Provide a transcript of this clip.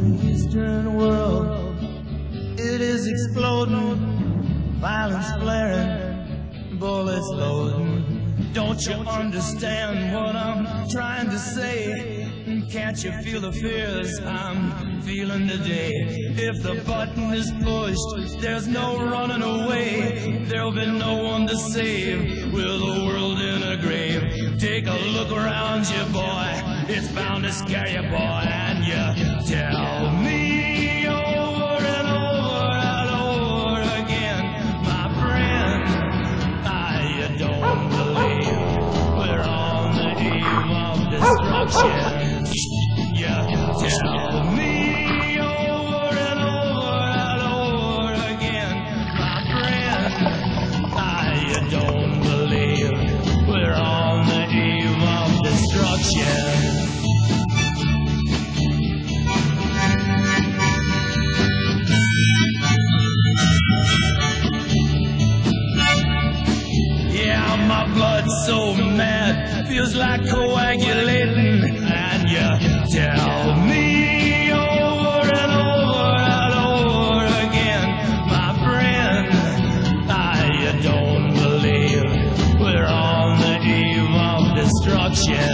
The Eastern world, it is exploding, violence flaring, bullets loading. Don't you understand what I'm trying to say? Can't you feel the fears I'm feeling today? If the button is pushed, there's no running away. There'll be no one to save. Will the world Take a look around you, boy. It's bound to scare you, boy. And you tell me over and over and over again, my friend, I don't believe we're on the eve of destruction. My blood's so mad, feels like coagulating. And you tell me over and over and over again, my friend, I don't believe we're on the eve of destruction.